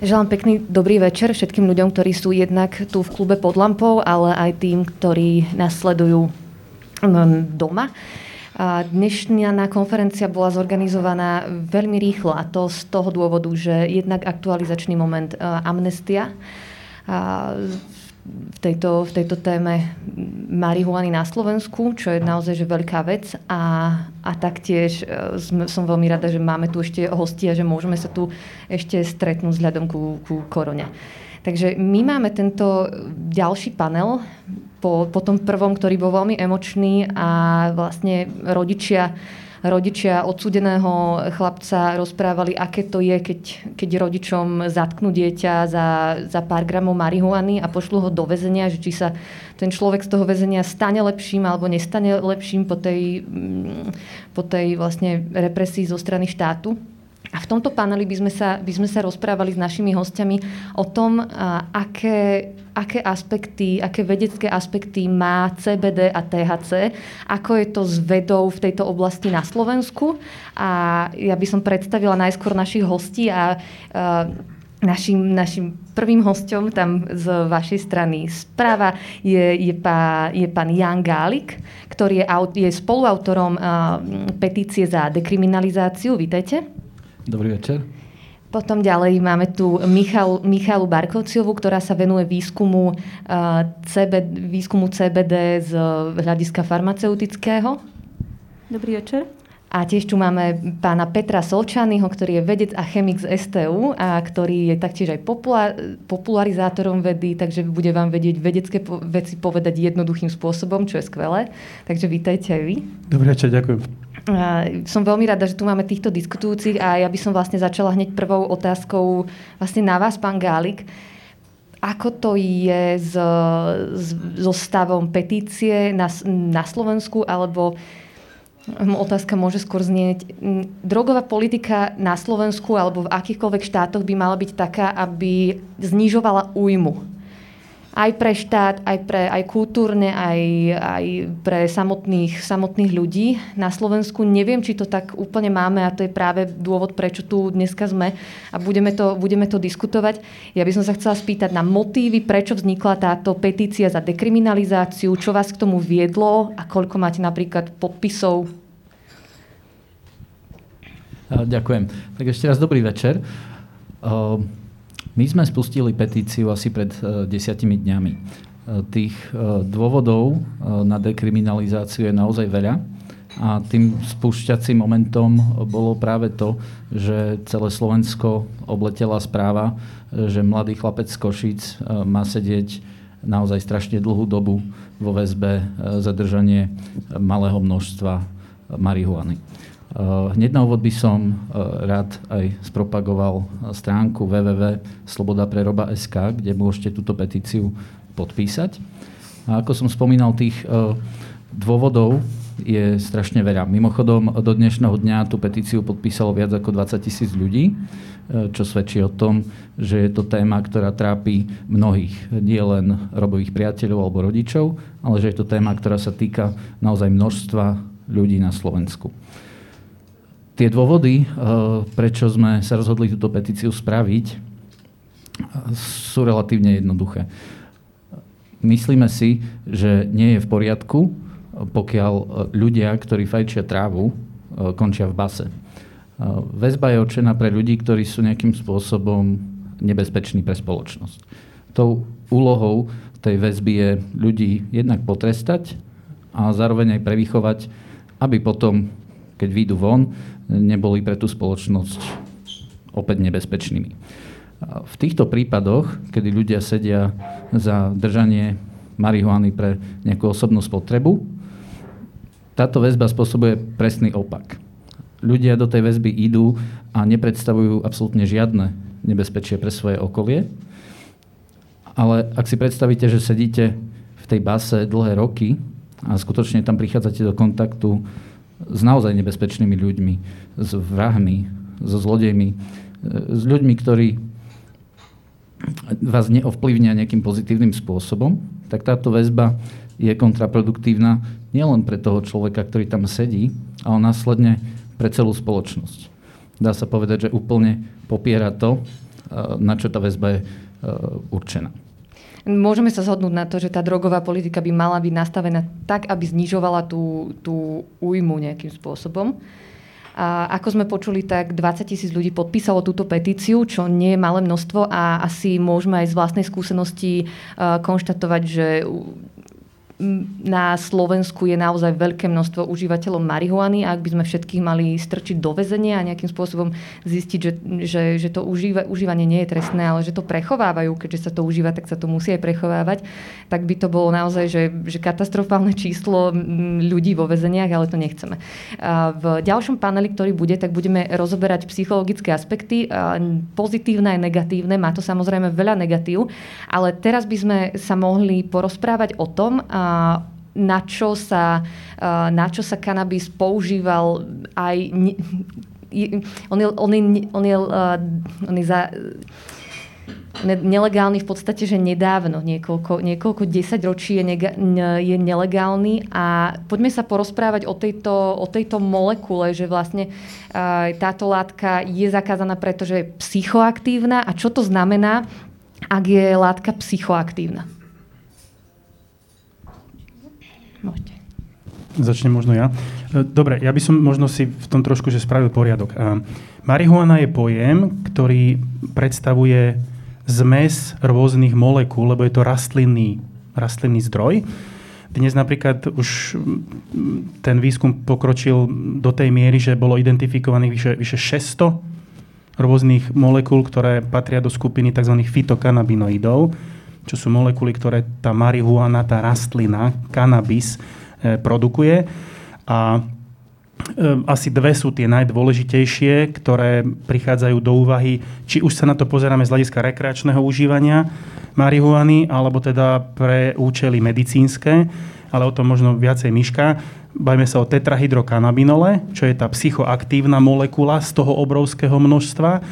Želám pekný dobrý večer všetkým ľuďom, ktorí sú jednak tu v klube pod lampou, ale aj tým, ktorí nás sledujú mm, doma. Dnešná konferencia bola zorganizovaná veľmi rýchlo a to z toho dôvodu, že jednak aktualizačný moment amnestia v tejto, v tejto téme marihuany na Slovensku, čo je naozaj že veľká vec a, a taktiež e, sme, som veľmi rada, že máme tu ešte hostia, že môžeme sa tu ešte stretnúť vzhľadom ku, ku korone. Takže my máme tento ďalší panel po, po tom prvom, ktorý bol veľmi emočný a vlastne rodičia rodičia odsudeného chlapca rozprávali, aké to je, keď, keď rodičom zatknú dieťa za, za pár gramov marihuany a pošlu ho do väzenia, že či sa ten človek z toho väzenia stane lepším alebo nestane lepším po tej, mm, po tej vlastne represii zo strany štátu. A v tomto paneli by sme sa, by sme sa rozprávali s našimi hostiami o tom, aké, aké aspekty, aké vedecké aspekty má CBD a THC, ako je to s vedou v tejto oblasti na Slovensku. A ja by som predstavila najskôr našich hostí a, Našim, našim prvým hostom tam z vašej strany správa je, je, pá, je pán Jan Gálik, ktorý je, je spoluautorom petície za dekriminalizáciu. Vítajte. Dobrý večer. Potom ďalej máme tu Michal, Michalu Barkovciovu, ktorá sa venuje výskumu, uh, CBD, výskumu CBD z hľadiska farmaceutického. Dobrý večer. A tiež tu máme pána Petra Solčányho, ktorý je vedec a chemik z STU a ktorý je taktiež aj populár, popularizátorom vedy, takže bude vám vedieť vedecké veci povedať jednoduchým spôsobom, čo je skvelé. Takže vítajte aj vy. Dobrý večer, ďakujem. Som veľmi rada, že tu máme týchto diskutujúcich a ja by som vlastne začala hneď prvou otázkou vlastne na vás, pán Gálik. Ako to je s, so stavom petície na, na Slovensku, alebo otázka môže skôr znieť, drogová politika na Slovensku alebo v akýchkoľvek štátoch by mala byť taká, aby znižovala újmu aj pre štát, aj, pre, aj kultúrne, aj, aj pre samotných, samotných ľudí na Slovensku. Neviem, či to tak úplne máme a to je práve dôvod, prečo tu dneska sme a budeme to, budeme to diskutovať. Ja by som sa chcela spýtať na motívy, prečo vznikla táto petícia za dekriminalizáciu, čo vás k tomu viedlo a koľko máte napríklad podpisov. Ďakujem. Tak ešte raz dobrý večer. My sme spustili petíciu asi pred uh, desiatimi dňami. Uh, tých uh, dôvodov na dekriminalizáciu je naozaj veľa. A tým spúšťacím momentom bolo práve to, že celé Slovensko obletela správa, že mladý chlapec z Košic má sedieť naozaj strašne dlhú dobu vo väzbe zadržanie malého množstva marihuany. Eh, hneď na úvod by som eh, rád aj spropagoval stránku www.slobodapreroba.sk, kde môžete túto petíciu podpísať. A ako som spomínal, tých eh, dôvodov je strašne veľa. Mimochodom, do dnešného dňa tú petíciu podpísalo viac ako 20 tisíc ľudí, čo svedčí o tom, že je to téma, ktorá trápi mnohých, nie len robových priateľov alebo rodičov, ale že je to téma, ktorá sa týka naozaj množstva ľudí na Slovensku. Tie dôvody, eh, prečo sme sa rozhodli túto petíciu spraviť, sú relatívne jednoduché. Myslíme si, že nie je v poriadku, pokiaľ ľudia, ktorí fajčia trávu, eh, končia v base. Eh, väzba je určená pre ľudí, ktorí sú nejakým spôsobom nebezpeční pre spoločnosť. Tou úlohou tej väzby je ľudí jednak potrestať a zároveň aj prevychovať, aby potom, keď výjdu von, neboli pre tú spoločnosť opäť nebezpečnými. V týchto prípadoch, kedy ľudia sedia za držanie marihuany pre nejakú osobnú spotrebu, táto väzba spôsobuje presný opak. Ľudia do tej väzby idú a nepredstavujú absolútne žiadne nebezpečie pre svoje okolie. Ale ak si predstavíte, že sedíte v tej base dlhé roky a skutočne tam prichádzate do kontaktu s naozaj nebezpečnými ľuďmi, s vrahmi, so zlodejmi, e, s ľuďmi, ktorí vás neovplyvnia nejakým pozitívnym spôsobom, tak táto väzba je kontraproduktívna nielen pre toho človeka, ktorý tam sedí, ale následne pre celú spoločnosť. Dá sa povedať, že úplne popiera to, na čo tá väzba je určená. Môžeme sa zhodnúť na to, že tá drogová politika by mala byť nastavená tak, aby znižovala tú, tú újmu nejakým spôsobom. A ako sme počuli, tak 20 tisíc ľudí podpísalo túto petíciu, čo nie je malé množstvo a asi môžeme aj z vlastnej skúsenosti konštatovať, že na Slovensku je naozaj veľké množstvo užívateľov marihuany a ak by sme všetkých mali strčiť do väzenia a nejakým spôsobom zistiť, že, že, že to užíva, užívanie nie je trestné, ale že to prechovávajú, keďže sa to užíva, tak sa to musí aj prechovávať, tak by to bolo naozaj že, že katastrofálne číslo ľudí vo väzeniach, ale to nechceme. A v ďalšom paneli, ktorý bude, tak budeme rozoberať psychologické aspekty, pozitívne aj negatívne. Má to samozrejme veľa negatív, ale teraz by sme sa mohli porozprávať o tom, na čo sa, na čo sa kanabis používal aj... On je, on je, on je, on je za, nelegálny v podstate, že nedávno, niekoľko, niekoľko desaťročí je, nega, je nelegálny a poďme sa porozprávať o tejto, o tejto molekule, že vlastne uh, táto látka je zakázaná, pretože je psychoaktívna a čo to znamená, ak je látka psychoaktívna. Môžete. Začnem možno ja. E, dobre, ja by som možno si v tom trošku že spravil poriadok. E, marihuana je pojem, ktorý predstavuje zmes rôznych molekúl, lebo je to rastlinný, rastlinný zdroj. Dnes napríklad už ten výskum pokročil do tej miery, že bolo identifikovaných vyše, vyše 600 rôznych molekúl, ktoré patria do skupiny tzv. fitokanabinoidov čo sú molekuly, ktoré tá marihuana, tá rastlina, kanabis e, produkuje. A e, asi dve sú tie najdôležitejšie, ktoré prichádzajú do úvahy, či už sa na to pozeráme z hľadiska rekreačného užívania marihuany, alebo teda pre účely medicínske, ale o tom možno viacej myška. Bajme sa o tetrahydrokanabinole, čo je tá psychoaktívna molekula z toho obrovského množstva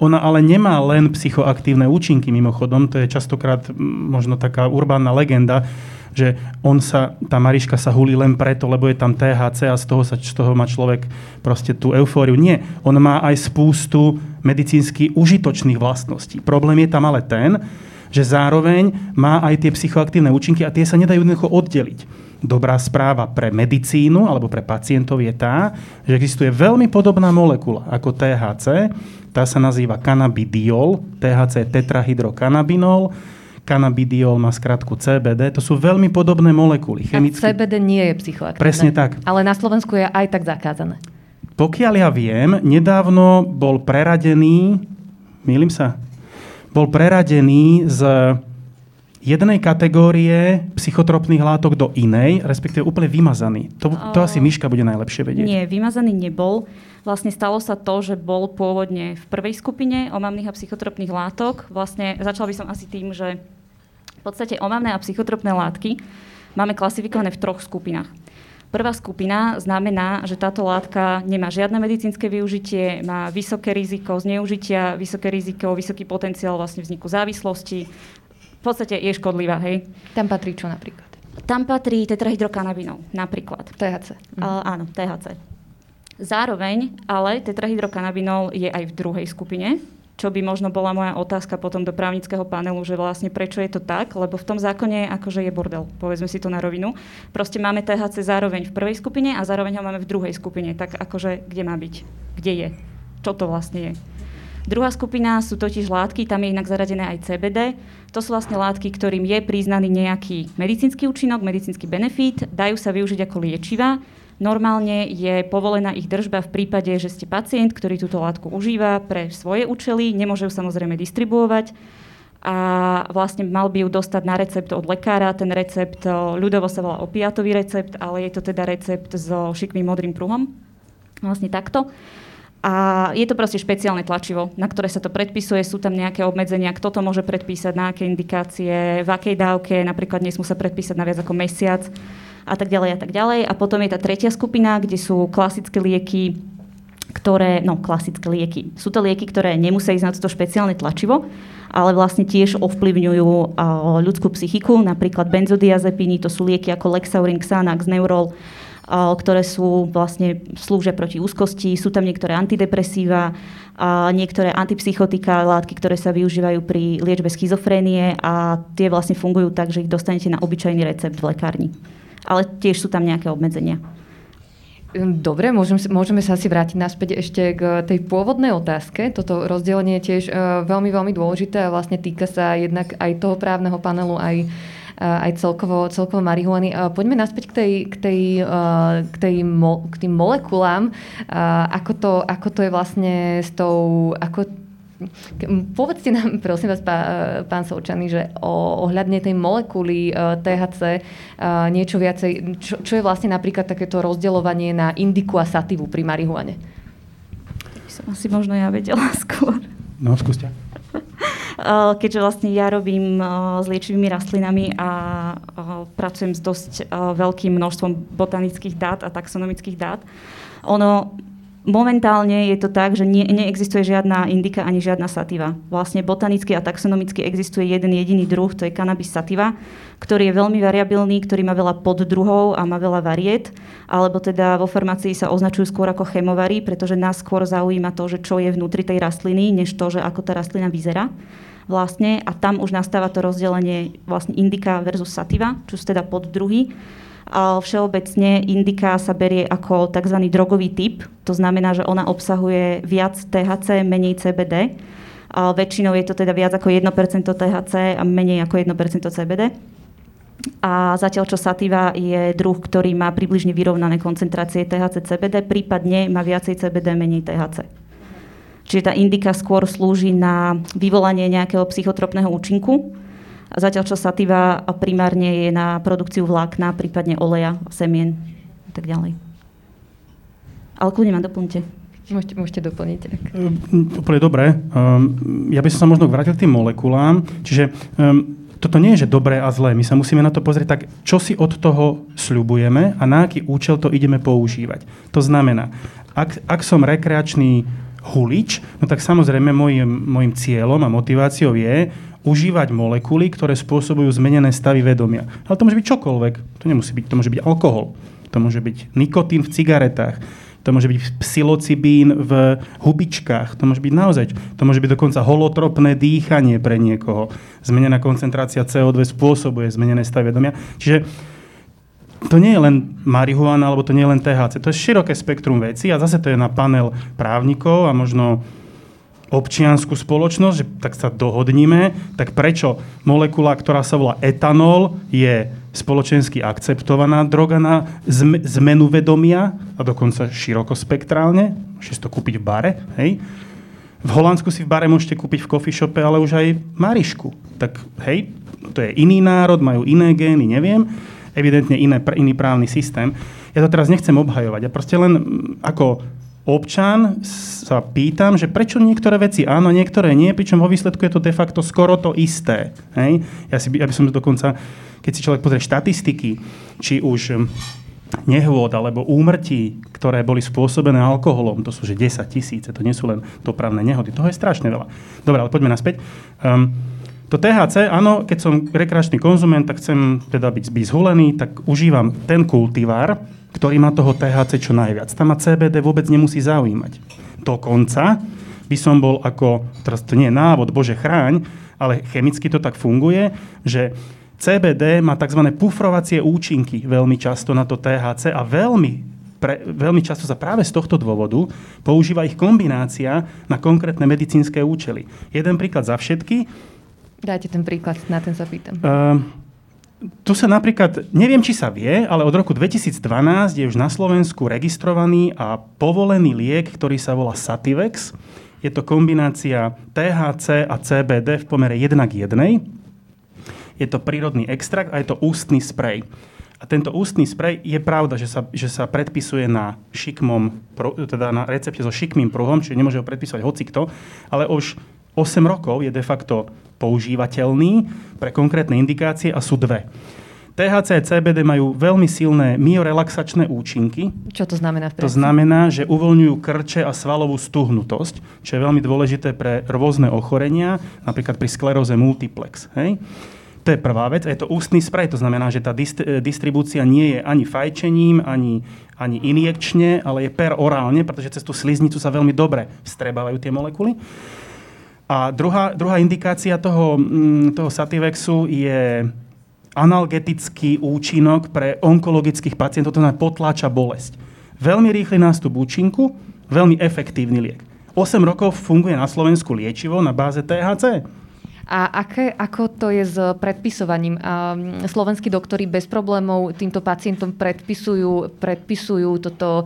ona ale nemá len psychoaktívne účinky, mimochodom, to je častokrát možno taká urbánna legenda, že on sa, tá Mariška sa hulí len preto, lebo je tam THC a z toho, sa, z toho má človek proste tú eufóriu. Nie, on má aj spústu medicínsky užitočných vlastností. Problém je tam ale ten, že zároveň má aj tie psychoaktívne účinky a tie sa nedajú jednoducho oddeliť. Dobrá správa pre medicínu alebo pre pacientov je tá, že existuje veľmi podobná molekula ako THC, tá sa nazýva cannabidiol, THC tetrahydrokanabinol. Cannabidiol má skratku CBD. To sú veľmi podobné molekuly. Chemicky... A CBD nie je psychoaktívne. Presne tak. Ale na Slovensku je aj tak zakázané. Pokiaľ ja viem, nedávno bol preradený, mýlim sa, bol preradený z jednej kategórie psychotropných látok do inej, respektíve úplne vymazaný. To, to asi Miška bude najlepšie vedieť. Nie, vymazaný nebol. Vlastne stalo sa to, že bol pôvodne v prvej skupine omamných a psychotropných látok. Vlastne začal by som asi tým, že v podstate omamné a psychotropné látky máme klasifikované v troch skupinách. Prvá skupina znamená, že táto látka nemá žiadne medicínske využitie, má vysoké riziko zneužitia, vysoké riziko, vysoký potenciál vlastne vzniku závislosti, v podstate je škodlivá, hej. Tam patrí čo napríklad? Tam patrí tetrahydrokanabinol, napríklad. THC. Mhm. Uh, áno, THC. Zároveň, ale tetrahydrokanabinol je aj v druhej skupine, čo by možno bola moja otázka potom do právnického panelu, že vlastne prečo je to tak, lebo v tom zákone akože je bordel, povedzme si to na rovinu. Proste máme THC zároveň v prvej skupine a zároveň ho máme v druhej skupine, tak akože kde má byť, kde je, čo to vlastne je. Druhá skupina sú totiž látky, tam je inak zaradené aj CBD. To sú vlastne látky, ktorým je priznaný nejaký medicínsky účinok, medicínsky benefit, dajú sa využiť ako liečiva. Normálne je povolená ich držba v prípade, že ste pacient, ktorý túto látku užíva pre svoje účely, nemôže ju samozrejme distribuovať a vlastne mal by ju dostať na recept od lekára. Ten recept ľudovo sa volá opiatový recept, ale je to teda recept so šikmým modrým pruhom. Vlastne takto. A je to proste špeciálne tlačivo, na ktoré sa to predpisuje, sú tam nejaké obmedzenia, kto to môže predpísať, na aké indikácie, v akej dávke, napríklad nesmú sa predpísať na viac ako mesiac a tak ďalej a tak ďalej. A potom je tá tretia skupina, kde sú klasické lieky, ktoré, no klasické lieky, sú to lieky, ktoré nemusia ísť na toto špeciálne tlačivo, ale vlastne tiež ovplyvňujú ľudskú psychiku, napríklad benzodiazepíny, to sú lieky ako Lexaurin, Xanax, Neurol, ktoré sú vlastne slúžia proti úzkosti. Sú tam niektoré antidepresíva, niektoré antipsychotika, látky, ktoré sa využívajú pri liečbe schizofrénie a tie vlastne fungujú tak, že ich dostanete na obyčajný recept v lekárni. Ale tiež sú tam nejaké obmedzenia. Dobre, môžem, môžeme sa asi vrátiť naspäť ešte k tej pôvodnej otázke. Toto rozdelenie je tiež veľmi, veľmi dôležité a vlastne týka sa jednak aj toho právneho panelu, aj aj celkovo, celkovo marihuany. Poďme naspäť k, tej, k, tej, k, tej k tým molekulám. Ako to, ako to je vlastne s tou... Ako, Povedzte nám, prosím vás, pán, pán Solčany, že o, ohľadne tej molekuly THC niečo viacej, čo, čo je vlastne napríklad takéto rozdeľovanie na indiku a sativu pri marihuane? by som asi možno ja vedela skôr. No, skúste. Eh, keďže vlastne ja robím s liečivými rastlinami a pracujem s dosť veľkým množstvom botanických dát a taxonomických dát. Ono Momentálne je to tak, že nie, neexistuje žiadna indika ani žiadna sativa. Vlastne botanicky a taxonomicky existuje jeden jediný druh, to je cannabis sativa, ktorý je veľmi variabilný, ktorý má veľa poddruhov a má veľa variet, alebo teda vo farmácii sa označujú skôr ako chemovary, pretože nás skôr zaujíma to, že čo je vnútri tej rastliny, než to, že ako tá rastlina vyzerá vlastne a tam už nastáva to rozdelenie vlastne indika versus sativa, čo sú teda poddruhy. Všeobecne indika sa berie ako tzv. drogový typ, to znamená, že ona obsahuje viac THC, menej CBD. A väčšinou je to teda viac ako 1% THC a menej ako 1% CBD. A zatiaľ čo sativa je druh, ktorý má približne vyrovnané koncentrácie THC CBD, prípadne má viacej CBD, menej THC. Čiže tá indika skôr slúži na vyvolanie nejakého psychotropného účinku, Zatiaľ, čo sativa primárne je na produkciu vlákna, prípadne oleja, semien a tak ďalej. Ale kľudne ma doplňte. Môžete, môžete doplniť. Tak. Um, úplne dobre. Um, ja by som sa možno vrátil k tým molekulám. Čiže um, toto nie je, že dobré a zlé. My sa musíme na to pozrieť tak, čo si od toho sľubujeme a na aký účel to ideme používať. To znamená, ak, ak som rekreačný hulič, no tak samozrejme môjim, môjim cieľom a motiváciou je užívať molekuly, ktoré spôsobujú zmenené stavy vedomia. Ale to môže byť čokoľvek. To nemusí byť, to môže byť alkohol. To môže byť nikotín v cigaretách. To môže byť psilocibín v hubičkách. To môže byť naozaj. To môže byť dokonca holotropné dýchanie pre niekoho. Zmenená koncentrácia CO2 spôsobuje zmenené stavy vedomia. Čiže to nie je len marihuana, alebo to nie je len THC. To je široké spektrum vecí a zase to je na panel právnikov a možno občianskú spoločnosť, že tak sa dohodníme, tak prečo molekula, ktorá sa volá etanol, je spoločensky akceptovaná droga na zmenu vedomia a dokonca širokospektrálne, môžete to kúpiť v bare, hej? V Holandsku si v bare môžete kúpiť v coffee shope, ale už aj marišku. Tak hej, to je iný národ, majú iné gény, neviem. Evidentne iné, iný právny systém. Ja to teraz nechcem obhajovať. Ja proste len ako občan sa pýtam, že prečo niektoré veci áno, niektoré nie, pričom vo výsledku je to de facto skoro to isté. Hej? Ja, si, ja by som dokonca, keď si človek pozrie štatistiky, či už nehôd alebo úmrtí, ktoré boli spôsobené alkoholom, to sú že 10 tisíce, to nie sú len dopravné nehody, toho je strašne veľa. Dobre, ale poďme naspäť. Um, to THC, áno, keď som rekreačný konzument, tak chcem teda byť, zhulený, tak užívam ten kultivár, ktorý má toho THC čo najviac. Tam ma CBD vôbec nemusí zaujímať. Dokonca by som bol ako, teraz to nie je návod, bože chráň, ale chemicky to tak funguje, že CBD má tzv. pufrovacie účinky veľmi často na to THC a veľmi pre, veľmi často sa práve z tohto dôvodu používa ich kombinácia na konkrétne medicínske účely. Jeden príklad za všetky. Dajte ten príklad, na ten sa pýtam. Uh, tu sa napríklad, neviem, či sa vie, ale od roku 2012 je už na Slovensku registrovaný a povolený liek, ktorý sa volá Sativex. Je to kombinácia THC a CBD v pomere 1 k 1. Je to prírodný extrakt a je to ústny sprej. A tento ústny sprej je pravda, že sa, že sa predpisuje na šikmom, teda na recepte so šikmým pruhom, čiže nemôže ho predpisovať hocikto, ale už 8 rokov je de facto používateľný pre konkrétne indikácie a sú dve. THC a CBD majú veľmi silné myorelaxačné účinky. Čo to znamená? V to znamená, že uvoľňujú krče a svalovú stuhnutosť, čo je veľmi dôležité pre rôzne ochorenia, napríklad pri skleróze multiplex. Hej? To je prvá vec. Je to ústny sprej, to znamená, že tá dist- distribúcia nie je ani fajčením, ani, ani injekčne, ale je per orálne, pretože cez tú sliznicu sa veľmi dobre vstrebávajú tie molekuly. A druhá, druhá indikácia toho, mm, toho Sativexu je analgetický účinok pre onkologických pacientov, to znamená potláča bolesť. Veľmi rýchly nástup účinku, veľmi efektívny liek. 8 rokov funguje na Slovensku liečivo na báze THC. A aké, ako to je s predpisovaním? Slovenskí doktori bez problémov týmto pacientom predpisujú, predpisujú toto e,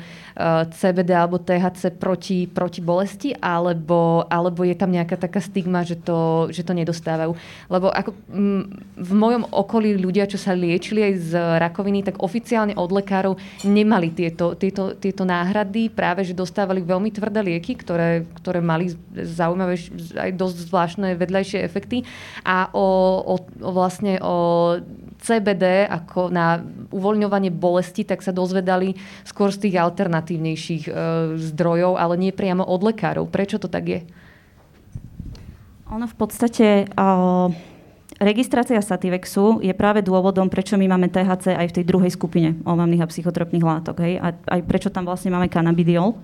CBD alebo THC proti, proti bolesti, alebo, alebo je tam nejaká taká stigma, že to, že to nedostávajú? Lebo ako, v mojom okolí ľudia, čo sa liečili aj z rakoviny, tak oficiálne od lekárov nemali tieto, tieto, tieto náhrady, práve že dostávali veľmi tvrdé lieky, ktoré, ktoré mali zaujímavé aj dosť zvláštne vedľajšie efekty produkty a o, o, o vlastne o CBD ako na uvoľňovanie bolesti, tak sa dozvedali skôr z tých alternatívnejších e, zdrojov, ale nie priamo od lekárov. Prečo to tak je? Ono v podstate... Uh... Registrácia Sativexu je práve dôvodom, prečo my máme THC aj v tej druhej skupine omamných a psychotropných látok. Hej? A aj prečo tam vlastne máme cannabidiol.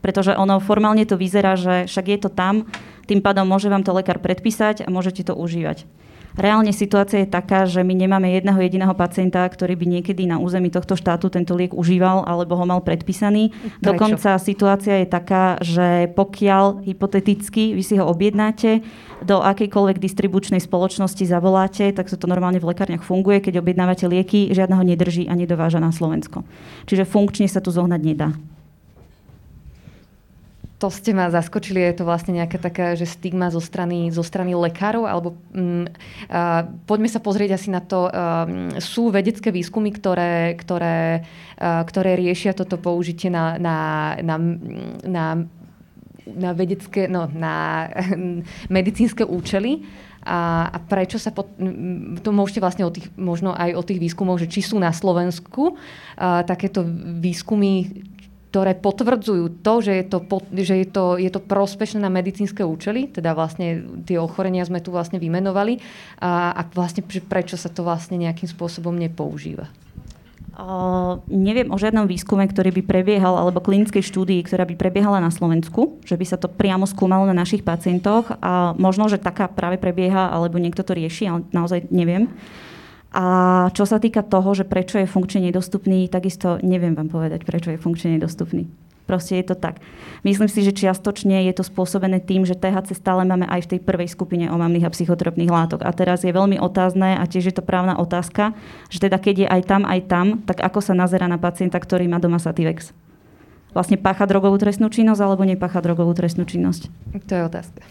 Pretože ono formálne to vyzerá, že však je to tam, tým pádom môže vám to lekár predpísať a môžete to užívať. Reálne situácia je taká, že my nemáme jedného jediného pacienta, ktorý by niekedy na území tohto štátu tento liek užíval alebo ho mal predpísaný. Prečo? Dokonca situácia je taká, že pokiaľ hypoteticky vy si ho objednáte, do akejkoľvek distribučnej spoločnosti zavoláte, tak to normálne v lekárniach funguje. Keď objednávate lieky, žiadneho nedrží a nedováža na Slovensko. Čiže funkčne sa tu zohnať nedá to ste ma zaskočili, je to vlastne nejaká taká, že stigma zo strany, zo strany lekárov, alebo mm, a, poďme sa pozrieť asi na to, a, sú vedecké výskumy, ktoré, ktoré, a, ktoré riešia toto použitie na, na, na, na na vedecké, no, na medicínske účely. A, a prečo sa, pod, to môžete vlastne o tých, možno aj o tých výskumoch, že či sú na Slovensku a, takéto výskumy, ktoré potvrdzujú to, že je to, že je to, je to prospešné na medicínske účely, teda vlastne tie ochorenia sme tu vlastne vymenovali a, a vlastne prečo sa to vlastne nejakým spôsobom nepoužíva. Uh, neviem o žiadnom výskume, ktorý by prebiehal, alebo klinickej štúdii, ktorá by prebiehala na Slovensku, že by sa to priamo skúmalo na našich pacientoch a možno, že taká práve prebieha, alebo niekto to rieši, ale naozaj neviem. A čo sa týka toho, že prečo je funkčne nedostupný, takisto neviem vám povedať, prečo je funkčne nedostupný. Proste je to tak. Myslím si, že čiastočne je to spôsobené tým, že THC stále máme aj v tej prvej skupine omamných a psychotropných látok. A teraz je veľmi otázne, a tiež je to právna otázka, že teda keď je aj tam, aj tam, tak ako sa nazera na pacienta, ktorý má doma Sativex? Vlastne pácha drogovú trestnú činnosť alebo nepácha drogovú trestnú činnosť? To je otázka.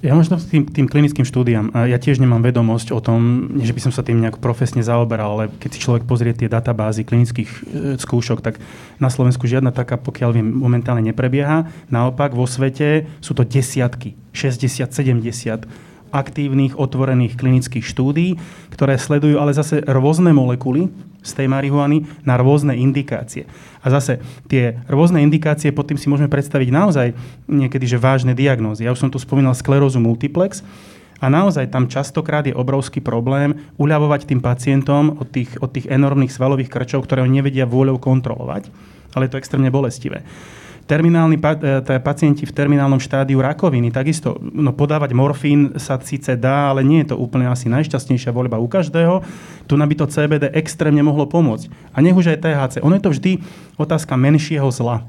Ja možno tým, tým klinickým štúdiám. Ja tiež nemám vedomosť o tom, že by som sa tým nejak profesne zaoberal, ale keď si človek pozrie tie databázy klinických e, skúšok, tak na Slovensku žiadna taká, pokiaľ viem, momentálne neprebieha. Naopak vo svete sú to desiatky, 60, 70 aktívnych otvorených klinických štúdií, ktoré sledujú ale zase rôzne molekuly z tej marihuany na rôzne indikácie. A zase tie rôzne indikácie, pod tým si môžeme predstaviť naozaj niekedy, že vážne diagnózy. Ja už som tu spomínal sklerózu multiplex, a naozaj tam častokrát je obrovský problém uľavovať tým pacientom od tých, od tých enormných svalových krčov, ktoré oni nevedia vôľou kontrolovať, ale je to extrémne bolestivé terminálni e, pacienti v terminálnom štádiu rakoviny, takisto no, podávať morfín sa síce dá, ale nie je to úplne asi najšťastnejšia voľba u každého. Tu by to CBD extrémne mohlo pomôcť. A nech už aj THC. Ono je to vždy otázka menšieho zla.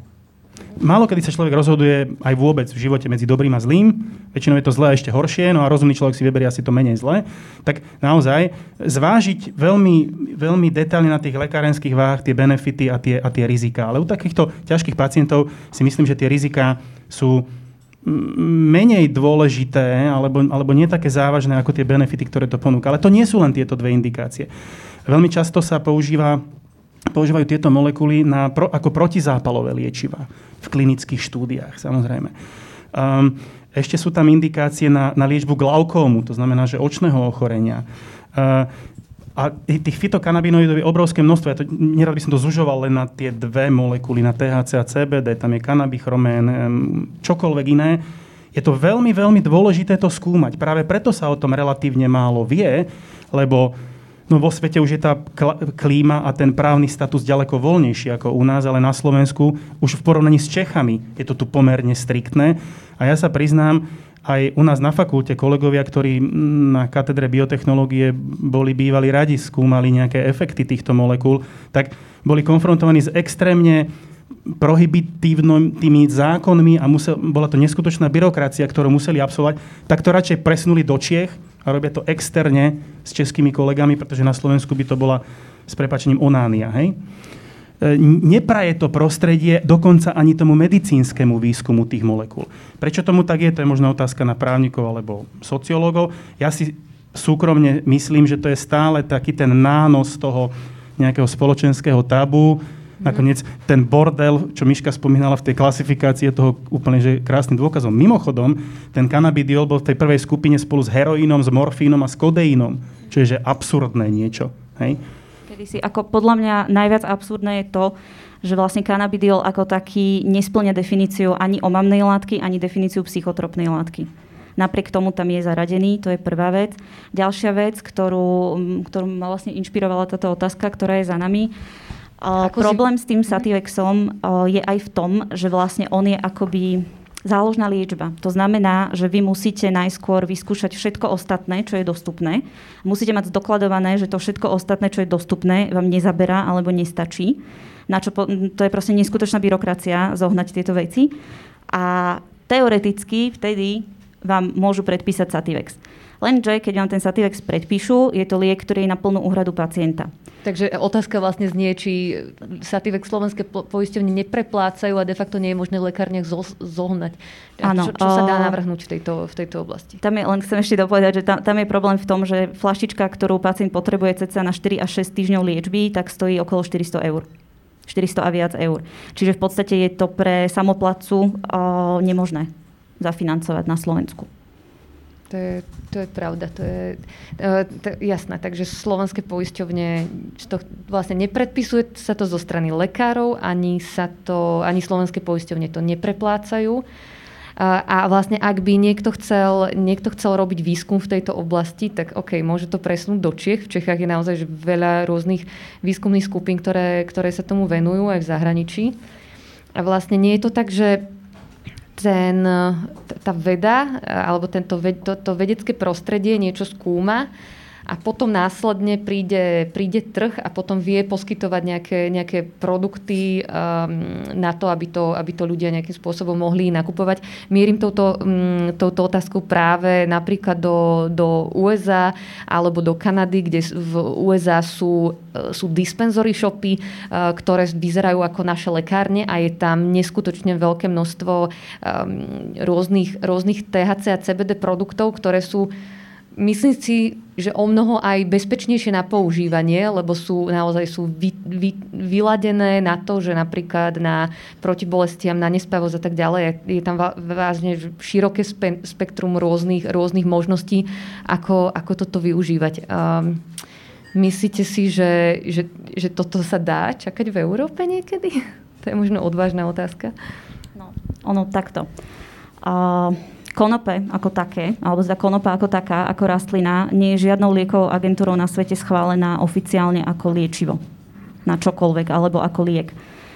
Málo kedy sa človek rozhoduje aj vôbec v živote medzi dobrým a zlým. Väčšinou je to zlé ešte horšie, no a rozumný človek si vyberie asi to menej zlé. Tak naozaj zvážiť veľmi, veľmi detailne na tých lekárenských váh tie benefity a tie, a tie rizika. Ale u takýchto ťažkých pacientov si myslím, že tie rizika sú menej dôležité alebo, alebo nie také závažné ako tie benefity, ktoré to ponúka. Ale to nie sú len tieto dve indikácie. Veľmi často sa používa používajú tieto molekuly na, ako protizápalové liečiva v klinických štúdiách, samozrejme. Um, ešte sú tam indikácie na, na liečbu glaukómu, to znamená, že očného ochorenia. Uh, a tých fitokanabinoidov je obrovské množstvo. Ja to, nerad by som to zužoval len na tie dve molekuly, na THC a CBD. Tam je kanabichromén, čokoľvek iné. Je to veľmi, veľmi dôležité to skúmať. Práve preto sa o tom relatívne málo vie, lebo No vo svete už je tá klíma a ten právny status ďaleko voľnejší ako u nás, ale na Slovensku už v porovnaní s Čechami je to tu pomerne striktné. A ja sa priznám, aj u nás na fakulte kolegovia, ktorí na katedre biotechnológie boli bývali radi, skúmali nejaké efekty týchto molekúl, tak boli konfrontovaní s extrémne prohibitívnymi zákonmi a musel, bola to neskutočná byrokracia, ktorú museli absolvovať, tak to radšej presunuli do Čiech a robia to externe s českými kolegami, pretože na Slovensku by to bola s prepačením onánia. Hej? E, nepraje to prostredie dokonca ani tomu medicínskemu výskumu tých molekúl. Prečo tomu tak je, to je možno otázka na právnikov alebo sociológov. Ja si súkromne myslím, že to je stále taký ten nános toho nejakého spoločenského tabu, Nakoniec ten bordel, čo Miška spomínala v tej klasifikácii, je toho úplne že krásnym dôkazom. Mimochodom, ten kanabidiol bol v tej prvej skupine spolu s heroínom, s morfínom a s kodeínom, čo je že absurdné niečo. Hej? Kedy si, ako podľa mňa najviac absurdné je to, že vlastne kanabidiol ako taký nesplňa definíciu ani omamnej látky, ani definíciu psychotropnej látky. Napriek tomu tam je zaradený, to je prvá vec. Ďalšia vec, ktorú, ktorú ma vlastne inšpirovala táto otázka, ktorá je za nami, ako problém si... s tým Sativexom uh, je aj v tom, že vlastne on je akoby záložná liečba. To znamená, že vy musíte najskôr vyskúšať všetko ostatné, čo je dostupné. Musíte mať zdokladované, že to všetko ostatné, čo je dostupné, vám nezaberá alebo nestačí. Na čo po, to je proste neskutočná byrokracia zohnať tieto veci. A teoreticky vtedy vám môžu predpísať Sativex. Lenže keď vám ten Sativex predpíšu, je to liek, ktorý je na plnú úhradu pacienta. Takže otázka vlastne znie, či Sativex slovenské poisťovne nepreplácajú a de facto nie je možné v lekárniach zohnať. Áno. Čo, čo sa dá navrhnúť v tejto, v tejto oblasti? Tam je, len chcem ešte dopovedať, že tam, tam je problém v tom, že flaštička, ktorú pacient potrebuje cca na 4 až 6 týždňov liečby, tak stojí okolo 400 eur. 400 a viac eur. Čiže v podstate je to pre samoplatcu uh, nemožné zafinancovať na Slovensku. To je, to je pravda, to je uh, to, jasné. Takže slovenské poisťovne to vlastne nepredpisuje sa to zo strany lekárov, ani, sa to, ani slovenské poisťovne to nepreplácajú. A, vlastne ak by niekto chcel, niekto chcel robiť výskum v tejto oblasti, tak OK, môže to presunúť do Čiech. V Čechách je naozaj veľa rôznych výskumných skupín, ktoré, ktoré sa tomu venujú aj v zahraničí. A vlastne nie je to tak, že ten, tá veda alebo tento, to, to vedecké prostredie niečo skúma a potom následne príde, príde trh a potom vie poskytovať nejaké, nejaké produkty um, na to aby, to, aby to ľudia nejakým spôsobom mohli nakupovať. Mierim touto, um, touto otázkou práve napríklad do, do USA alebo do Kanady, kde v USA sú, uh, sú dispensory shopy, uh, ktoré vyzerajú ako naše lekárne a je tam neskutočne veľké množstvo um, rôznych, rôznych THC a CBD produktov, ktoré sú myslím si, že o mnoho aj bezpečnejšie na používanie, lebo sú naozaj sú vy, vy, vyladené na to, že napríklad na protibolestiam, na nespavosť a tak ďalej je tam vážne široké spe, spektrum rôznych, rôznych možností, ako, ako toto využívať. Um, myslíte si, že, že, že toto sa dá čakať v Európe niekedy? To je možno odvážna otázka. No, ono takto. Uh, konope ako také, alebo teda konopa ako taká, ako rastlina, nie je žiadnou liekovou agentúrou na svete schválená oficiálne ako liečivo. Na čokoľvek, alebo ako liek.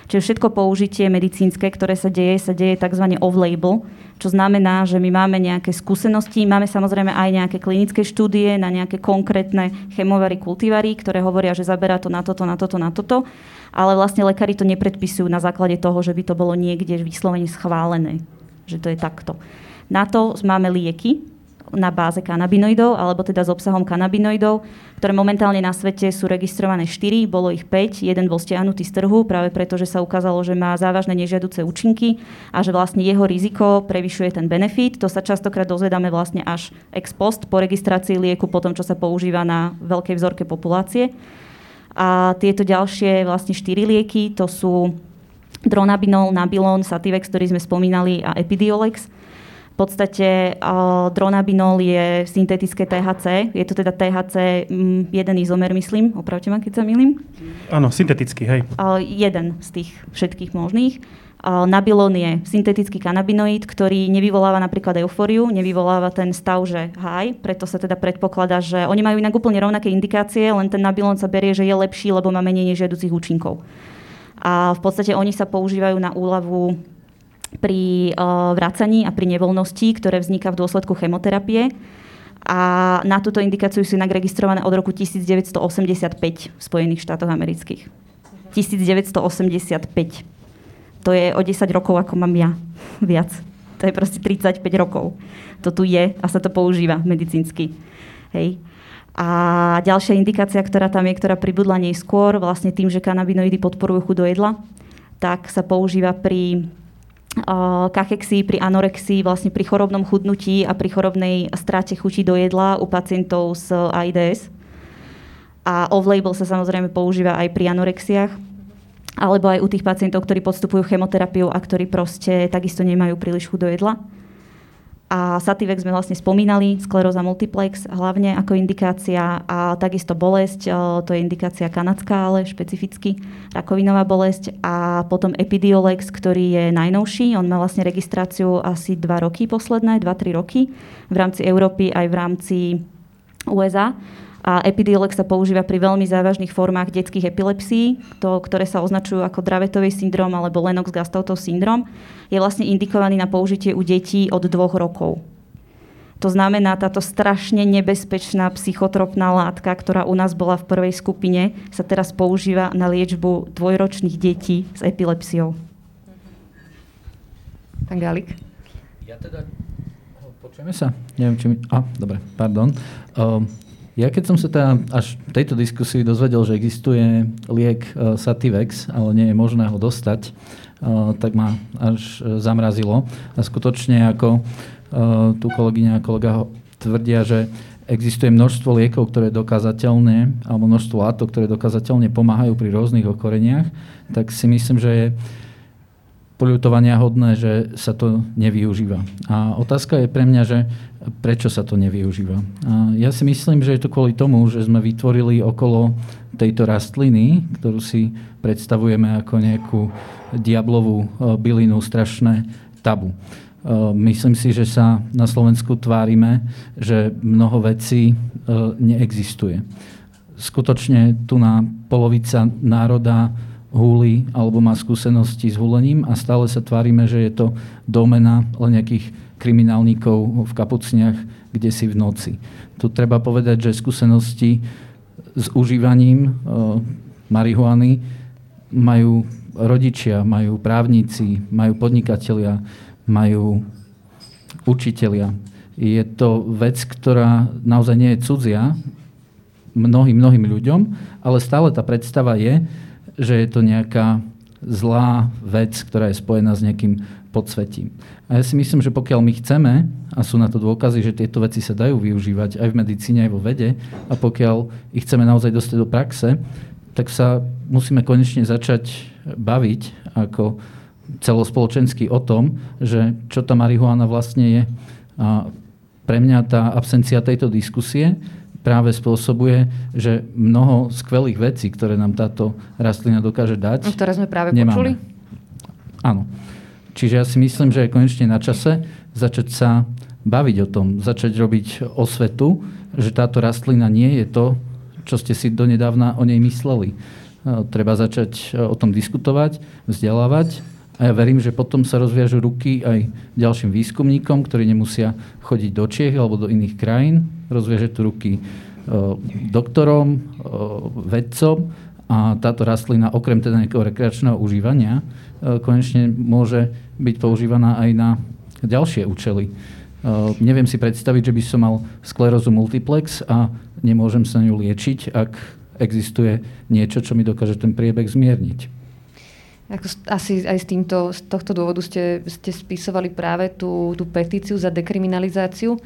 Čiže všetko použitie medicínske, ktoré sa deje, sa deje tzv. off-label, čo znamená, že my máme nejaké skúsenosti, máme samozrejme aj nejaké klinické štúdie na nejaké konkrétne chemovary, kultivary, ktoré hovoria, že zaberá to na toto, na toto, na toto, ale vlastne lekári to nepredpisujú na základe toho, že by to bolo niekde vyslovene schválené, že to je takto. Na to máme lieky na báze kanabinoidov, alebo teda s obsahom kanabinoidov, ktoré momentálne na svete sú registrované 4, bolo ich 5, jeden bol stiahnutý z trhu práve preto, že sa ukázalo, že má závažné nežiaduce účinky a že vlastne jeho riziko prevyšuje ten benefit. To sa častokrát dozvedáme vlastne až ex post po registrácii lieku, po tom, čo sa používa na veľkej vzorke populácie. A tieto ďalšie vlastne 4 lieky, to sú dronabinol, nabilon, sativex, ktorý sme spomínali a epidiolex v podstate uh, dronabinol je syntetické THC. Je to teda THC mm, jeden izomer, myslím. Opravte ma, keď sa milím. Áno, syntetický, hej. Uh, jeden z tých všetkých možných. Nabilón je syntetický kanabinoid, ktorý nevyvoláva napríklad eufóriu, nevyvoláva ten stav, že haj, preto sa teda predpokladá, že oni majú inak úplne rovnaké indikácie, len ten nabilón sa berie, že je lepší, lebo má menej nežiaducich účinkov. A v podstate oni sa používajú na úľavu pri vracaní a pri nevoľnosti, ktoré vzniká v dôsledku chemoterapie. A na túto indikáciu sú inak registrované od roku 1985 v Spojených štátoch amerických. 1985 to je o 10 rokov, ako mám ja. Viac. To je proste 35 rokov. To tu je a sa to používa medicínsky. Hej. A ďalšia indikácia, ktorá tam je, ktorá pribudla neskôr, vlastne tým, že kanabinoidy podporujú chuť do jedla, tak sa používa pri kachexii, pri anorexii, vlastne pri chorobnom chudnutí a pri chorobnej strate chuti do jedla u pacientov s AIDS. A off-label sa samozrejme používa aj pri anorexiách alebo aj u tých pacientov, ktorí podstupujú chemoterapiu a ktorí proste takisto nemajú príliš chuť do jedla. A Sativex sme vlastne spomínali, skleróza multiplex hlavne ako indikácia a takisto bolesť, to je indikácia kanadská, ale špecificky rakovinová bolesť a potom Epidiolex, ktorý je najnovší, on má vlastne registráciu asi 2 roky posledné, 2-3 roky v rámci Európy aj v rámci USA a Epidiolex sa používa pri veľmi závažných formách detských epilepsií, to, ktoré sa označujú ako Dravetový syndrom alebo Lennox-Gastautový syndrom. Je vlastne indikovaný na použitie u detí od dvoch rokov. To znamená, táto strašne nebezpečná psychotropná látka, ktorá u nás bola v prvej skupine, sa teraz používa na liečbu dvojročných detí s epilepsiou. Pán Galik? Ja teda... Počujeme sa? Neviem, či mi... A, dobre, pardon. Um, ja keď som sa teda až v tejto diskusii dozvedel, že existuje liek uh, Sativex, ale nie je možné ho dostať, uh, tak ma až uh, zamrazilo. A skutočne ako tu kolegyňa a kolega tvrdia, že existuje množstvo liekov, ktoré dokázateľne, alebo množstvo látok, ktoré dokázateľne pomáhajú pri rôznych okoreniach, tak si myslím, že je poľutovania hodné, že sa to nevyužíva. A otázka je pre mňa, že prečo sa to nevyužíva. A ja si myslím, že je to kvôli tomu, že sme vytvorili okolo tejto rastliny, ktorú si predstavujeme ako nejakú diablovú e, bylinu, strašné tabu. E, myslím si, že sa na Slovensku tvárime, že mnoho vecí e, neexistuje. Skutočne tu na polovica národa húli alebo má skúsenosti s húlením a stále sa tvárime, že je to domena len nejakých kriminálnikov v kapucniach, kde si v noci. Tu treba povedať, že skúsenosti s užívaním e, marihuany majú rodičia, majú právnici, majú podnikatelia, majú učitelia. Je to vec, ktorá naozaj nie je cudzia mnohým, mnohým ľuďom, ale stále tá predstava je, že je to nejaká zlá vec, ktorá je spojená s nejakým podsvetím. A ja si myslím, že pokiaľ my chceme, a sú na to dôkazy, že tieto veci sa dajú využívať aj v medicíne, aj vo vede, a pokiaľ ich chceme naozaj dostať do praxe, tak sa musíme konečne začať baviť ako celospoločensky o tom, že čo tá marihuana vlastne je. A pre mňa tá absencia tejto diskusie práve spôsobuje, že mnoho skvelých vecí, ktoré nám táto rastlina dokáže dať, Ktoré sme práve nemáme. počuli? Áno. Čiže ja si myslím, že je konečne na čase začať sa baviť o tom, začať robiť osvetu, že táto rastlina nie je to, čo ste si donedávna o nej mysleli. E, treba začať e, o tom diskutovať, vzdelávať a ja verím, že potom sa rozviažu ruky aj ďalším výskumníkom, ktorí nemusia chodiť do Čiech alebo do iných krajín. Rozviaže tu ruky e, doktorom, e, vedcom a táto rastlina okrem teda nejakého rekreačného užívania e, konečne môže byť používaná aj na ďalšie účely. Neviem si predstaviť, že by som mal sklerózu multiplex a nemôžem sa ňu liečiť, ak existuje niečo, čo mi dokáže ten priebeh zmierniť. Ako asi aj z, týmto, z tohto dôvodu ste, ste spisovali práve tú, tú petíciu za dekriminalizáciu.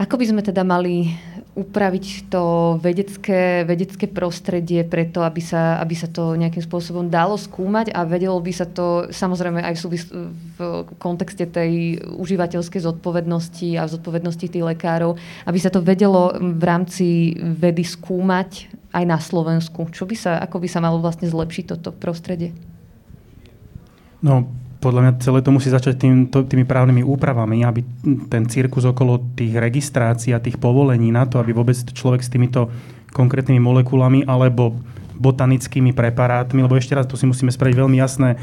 Ako by sme teda mali upraviť to vedecké, vedecké prostredie preto, aby sa, aby sa to nejakým spôsobom dalo skúmať a vedelo by sa to samozrejme aj v, súvis- v kontexte tej užívateľskej zodpovednosti a zodpovednosti tých lekárov, aby sa to vedelo v rámci vedy skúmať aj na Slovensku. Čo by sa, ako by sa malo vlastne zlepšiť toto prostredie? No, podľa mňa celé to musí začať tým, to, tými právnymi úpravami, aby ten cirkus okolo tých registrácií a tých povolení na to, aby vôbec človek s týmito konkrétnymi molekulami alebo botanickými preparátmi, lebo ešte raz to si musíme spraviť veľmi jasné,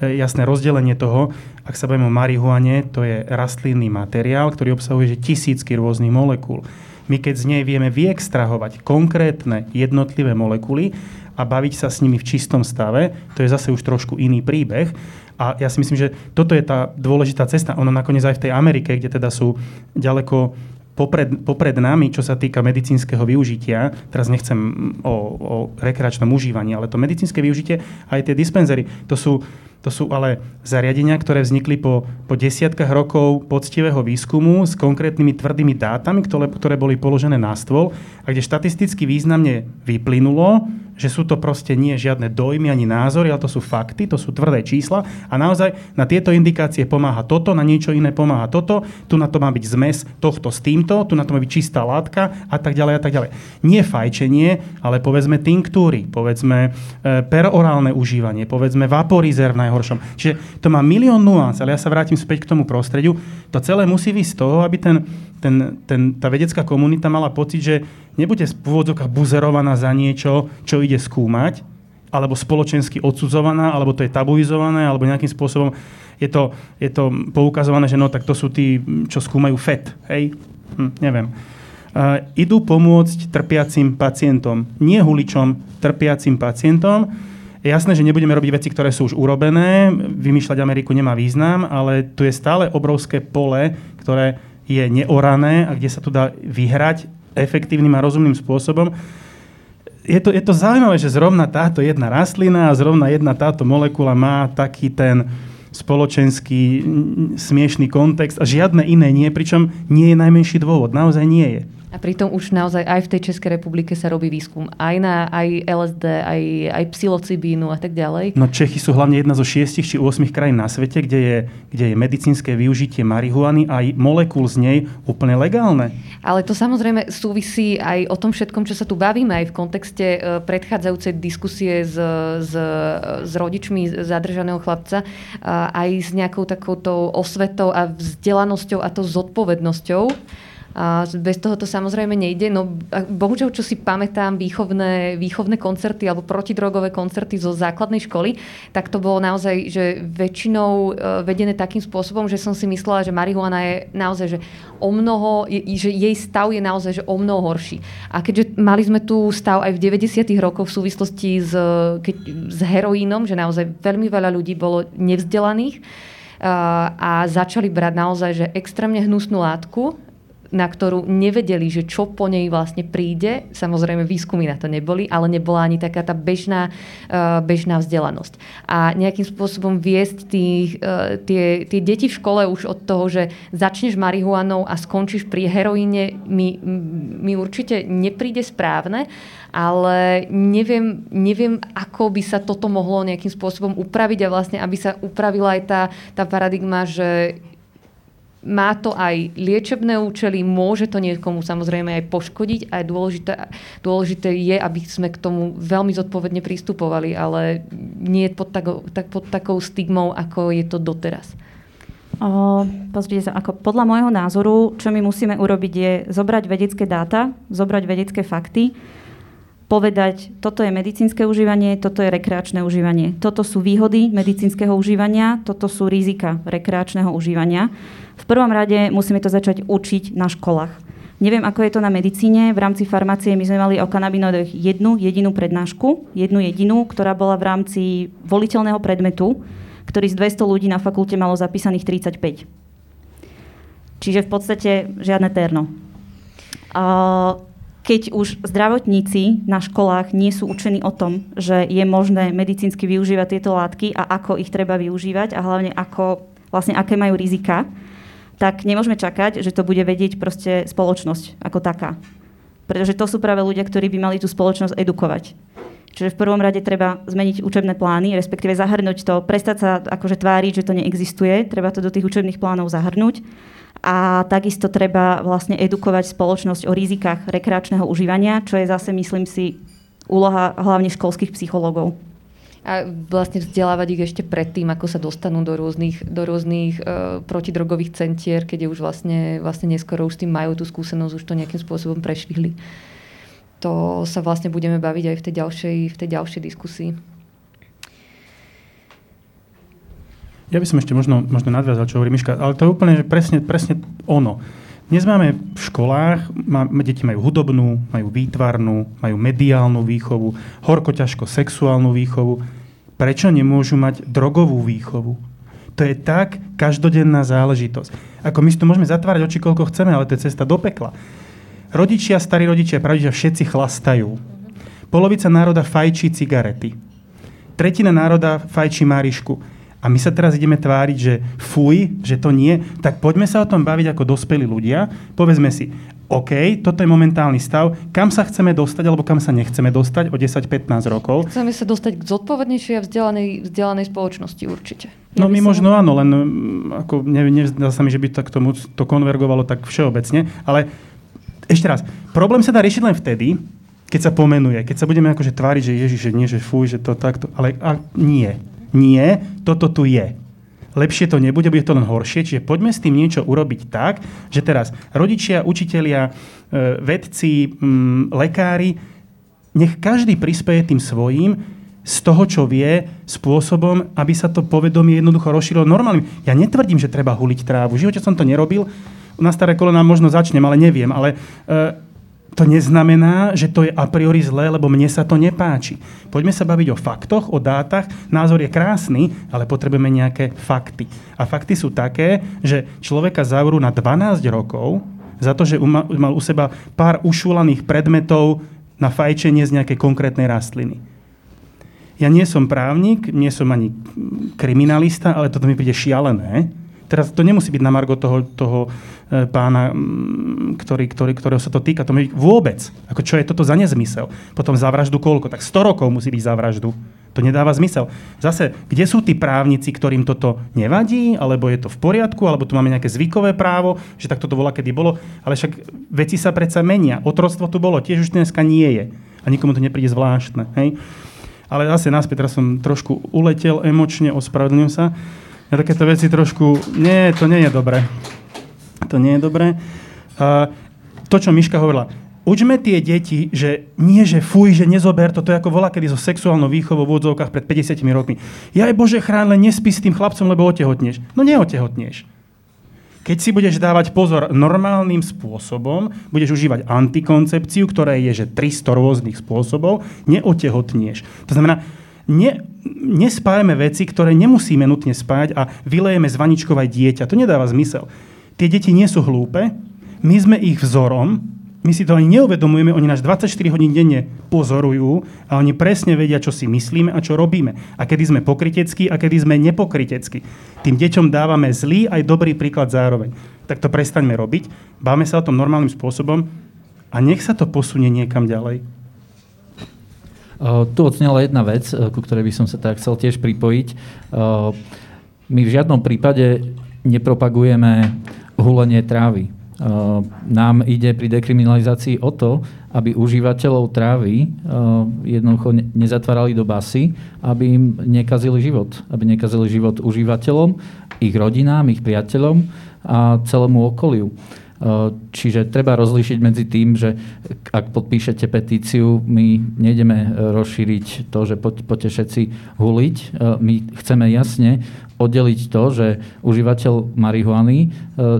e, jasné rozdelenie toho. Ak sa bavíme o marihuane, to je rastlinný materiál, ktorý obsahuje že tisícky rôznych molekúl. My keď z nej vieme vyextrahovať konkrétne jednotlivé molekuly a baviť sa s nimi v čistom stave, to je zase už trošku iný príbeh. A ja si myslím, že toto je tá dôležitá cesta. Ono nakoniec aj v tej Amerike, kde teda sú ďaleko popred, popred nami, čo sa týka medicínskeho využitia, teraz nechcem o, o rekreačnom užívaní, ale to medicínske využitie, aj tie dispenzery, to sú to sú ale zariadenia, ktoré vznikli po, po desiatkách rokov poctivého výskumu s konkrétnymi tvrdými dátami, ktoré, ktoré boli položené na stôl a kde štatisticky významne vyplynulo, že sú to proste nie žiadne dojmy ani názory, ale to sú fakty, to sú tvrdé čísla a naozaj na tieto indikácie pomáha toto, na niečo iné pomáha toto, tu na to má byť zmes tohto s týmto, tu na to má byť čistá látka a tak ďalej a tak ďalej. Nie fajčenie, ale povedzme tinktúry, povedzme e, perorálne užívanie, povedzme vaporizer v najhoršom. Čiže to má milión nuans, ale ja sa vrátim späť k tomu prostrediu. To celé musí vysť z toho, aby ten, ten, ten, tá vedecká komunita mala pocit, že nebude v pôvodzokách buzerovaná za niečo, čo ide skúmať, alebo spoločensky odsudzovaná, alebo to je tabuizované, alebo nejakým spôsobom je to, je to poukazované, že no tak to sú tí, čo skúmajú FED. Hej? Hm, neviem. Uh, idú pomôcť trpiacim pacientom. Nie huličom, trpiacim pacientom. Je jasné, že nebudeme robiť veci, ktoré sú už urobené. Vymýšľať Ameriku nemá význam, ale tu je stále obrovské pole, ktoré je neorané a kde sa tu dá vyhrať efektívnym a rozumným spôsobom. Je to, je to zaujímavé, že zrovna táto jedna rastlina a zrovna jedna táto molekula má taký ten spoločenský smiešný kontext a žiadne iné nie, pričom nie je najmenší dôvod. Naozaj nie je. A pritom už naozaj aj v tej Českej republike sa robí výskum aj na aj LSD, aj, aj psilocibínu a tak ďalej. No Čechy sú hlavne jedna zo šiestich či 8 krajín na svete, kde je, kde je medicínske využitie marihuany aj molekúl z nej úplne legálne. Ale to samozrejme súvisí aj o tom všetkom, čo sa tu bavíme aj v kontexte e, predchádzajúcej diskusie s, s, s rodičmi zadržaného chlapca, aj s nejakou takouto osvetou a vzdelanosťou a tou zodpovednosťou a bez toho to samozrejme nejde. No, bohužiaľ, čo si pamätám, výchovné, výchovné koncerty alebo protidrogové koncerty zo základnej školy, tak to bolo naozaj, že väčšinou e, vedené takým spôsobom, že som si myslela, že marihuana je naozaj, že o mnoho, že jej stav je naozaj že o mnoho horší. A keďže mali sme tu stav aj v 90. rokoch v súvislosti s, keď, s heroínom, že naozaj veľmi veľa ľudí bolo nevzdelaných, a začali brať naozaj že extrémne hnusnú látku na ktorú nevedeli, že čo po nej vlastne príde. Samozrejme, výskumy na to neboli, ale nebola ani taká tá bežná, uh, bežná vzdelanosť. A nejakým spôsobom viesť tých, uh, tie, tie deti v škole už od toho, že začneš marihuanou a skončíš pri heroíne, mi, mi určite nepríde správne, ale neviem, neviem, ako by sa toto mohlo nejakým spôsobom upraviť a vlastne, aby sa upravila aj tá, tá paradigma, že má to aj liečebné účely, môže to niekomu samozrejme aj poškodiť a dôležité, dôležité je, aby sme k tomu veľmi zodpovedne pristupovali, ale nie pod, takou, tak, pod takou stigmou, ako je to doteraz. O, pozrite sa, ako podľa môjho názoru, čo my musíme urobiť je zobrať vedecké dáta, zobrať vedecké fakty, povedať, toto je medicínske užívanie, toto je rekreačné užívanie. Toto sú výhody medicínskeho užívania, toto sú rizika rekreačného užívania. V prvom rade musíme to začať učiť na školách. Neviem, ako je to na medicíne. V rámci farmácie my sme mali o kanabinoidoch jednu jedinú prednášku, jednu jedinú, ktorá bola v rámci voliteľného predmetu, ktorý z 200 ľudí na fakulte malo zapísaných 35. Čiže v podstate žiadne terno. Uh, keď už zdravotníci na školách nie sú učení o tom, že je možné medicínsky využívať tieto látky a ako ich treba využívať a hlavne ako, vlastne aké majú rizika, tak nemôžeme čakať, že to bude vedieť proste spoločnosť ako taká. Pretože to sú práve ľudia, ktorí by mali tú spoločnosť edukovať. Čiže v prvom rade treba zmeniť učebné plány, respektíve zahrnúť to, prestať sa akože tváriť, že to neexistuje, treba to do tých učebných plánov zahrnúť a takisto treba vlastne edukovať spoločnosť o rizikách rekreačného užívania, čo je zase, myslím si, úloha hlavne školských psychológov. a vlastne vzdelávať ich ešte predtým, ako sa dostanú do rôznych, do rôznych uh, protidrogových centier, keď je už vlastne, vlastne neskoro už s tým majú tú skúsenosť, už to nejakým spôsobom prešvihli. To sa vlastne budeme baviť aj v tej ďalšej, v tej ďalšej diskusii. Ja by som ešte možno, možno nadviazal, čo hovorí Miška, ale to je úplne že presne, presne ono. Dnes máme v školách, má, deti majú hudobnú, majú výtvarnú, majú mediálnu výchovu, horko ťažko sexuálnu výchovu. Prečo nemôžu mať drogovú výchovu? To je tak každodenná záležitosť. Ako my si to môžeme zatvárať oči, koľko chceme, ale to je cesta do pekla. Rodičia, starí rodičia, pravdičia, všetci chlastajú. Polovica národa fajčí cigarety. Tretina národa fajčí marišku a my sa teraz ideme tváriť, že fuj, že to nie, tak poďme sa o tom baviť ako dospelí ľudia. Povedzme si, OK, toto je momentálny stav, kam sa chceme dostať alebo kam sa nechceme dostať o 10-15 rokov. Chceme sa dostať k zodpovednejšej a vzdelanej, vzdelanej spoločnosti určite. No my možno áno, len mm, ako ne, nezdá sa mi, že by to k tomu to konvergovalo tak všeobecne, ale ešte raz, problém sa dá riešiť len vtedy, keď sa pomenuje, keď sa budeme akože tváriť, že Ježiš, že nie, že fuj, že to takto, ale a nie nie, toto tu je. Lepšie to nebude, bude to len horšie, čiže poďme s tým niečo urobiť tak, že teraz rodičia, učitelia, e, vedci, lekári, nech každý prispieje tým svojím z toho, čo vie, spôsobom, aby sa to povedomie jednoducho rozšírilo normálnym. Ja netvrdím, že treba huliť trávu. V živote som to nerobil. Na staré kolena možno začnem, ale neviem. Ale e, to neznamená, že to je a priori zlé, lebo mne sa to nepáči. Poďme sa baviť o faktoch, o dátach. Názor je krásny, ale potrebujeme nejaké fakty. A fakty sú také, že človeka zavrú na 12 rokov za to, že mal u seba pár ušulaných predmetov na fajčenie z nejakej konkrétnej rastliny. Ja nie som právnik, nie som ani kriminalista, ale toto mi príde šialené, Teraz to nemusí byť na margo toho, toho e, pána, ktorý, ktorý, ktorého sa to týka. To byť vôbec. Ako čo je toto za nezmysel? Potom za vraždu koľko? Tak 100 rokov musí byť za vraždu. To nedáva zmysel. Zase, kde sú tí právnici, ktorým toto nevadí, alebo je to v poriadku, alebo tu máme nejaké zvykové právo, že tak toto bola, kedy bolo. Ale však veci sa predsa menia. Otroctvo tu bolo, tiež už dneska nie je. A nikomu to nepríde zvláštne. Hej? Ale zase naspäť, teraz som trošku uletel emočne, ospravedlňujem sa. Ja takéto veci trošku... Nie, to nie je dobré. To nie je dobré. Uh, to, čo Miška hovorila, Učme tie deti, že nie, že fuj, že nezober to, to je ako volá kedy zo sexuálnou výchovou v odzovkách pred 50 rokmi. Ja aj Bože chrán, len nespí s tým chlapcom, lebo otehotneš. No neotehotneš. Keď si budeš dávať pozor normálnym spôsobom, budeš užívať antikoncepciu, ktorá je že 300 rôznych spôsobov, neotehotnieš. To znamená, ne, nespájame veci, ktoré nemusíme nutne spájať a vylejeme z vaničkov aj dieťa. To nedáva zmysel. Tie deti nie sú hlúpe, my sme ich vzorom, my si to ani neuvedomujeme, oni nás 24 hodín denne pozorujú a oni presne vedia, čo si myslíme a čo robíme. A kedy sme pokryteckí a kedy sme nepokryteckí. Tým deťom dávame zlý aj dobrý príklad zároveň. Tak to prestaňme robiť, báme sa o tom normálnym spôsobom a nech sa to posunie niekam ďalej. Tu odznela jedna vec, e, ku ktorej by som sa tak chcel tiež pripojiť. E, my v žiadnom prípade nepropagujeme hulenie trávy. Nám ide pri dekriminalizácii o to, aby užívateľov trávy jednoducho nezatvárali do basy, aby im nekazili život. Aby nekazili život užívateľom, ich rodinám, ich priateľom a celému okoliu. Čiže treba rozlíšiť medzi tým, že ak podpíšete petíciu, my nejdeme rozšíriť to, že poďte všetci huliť. E, my chceme jasne oddeliť to, že užívateľ marihuany e,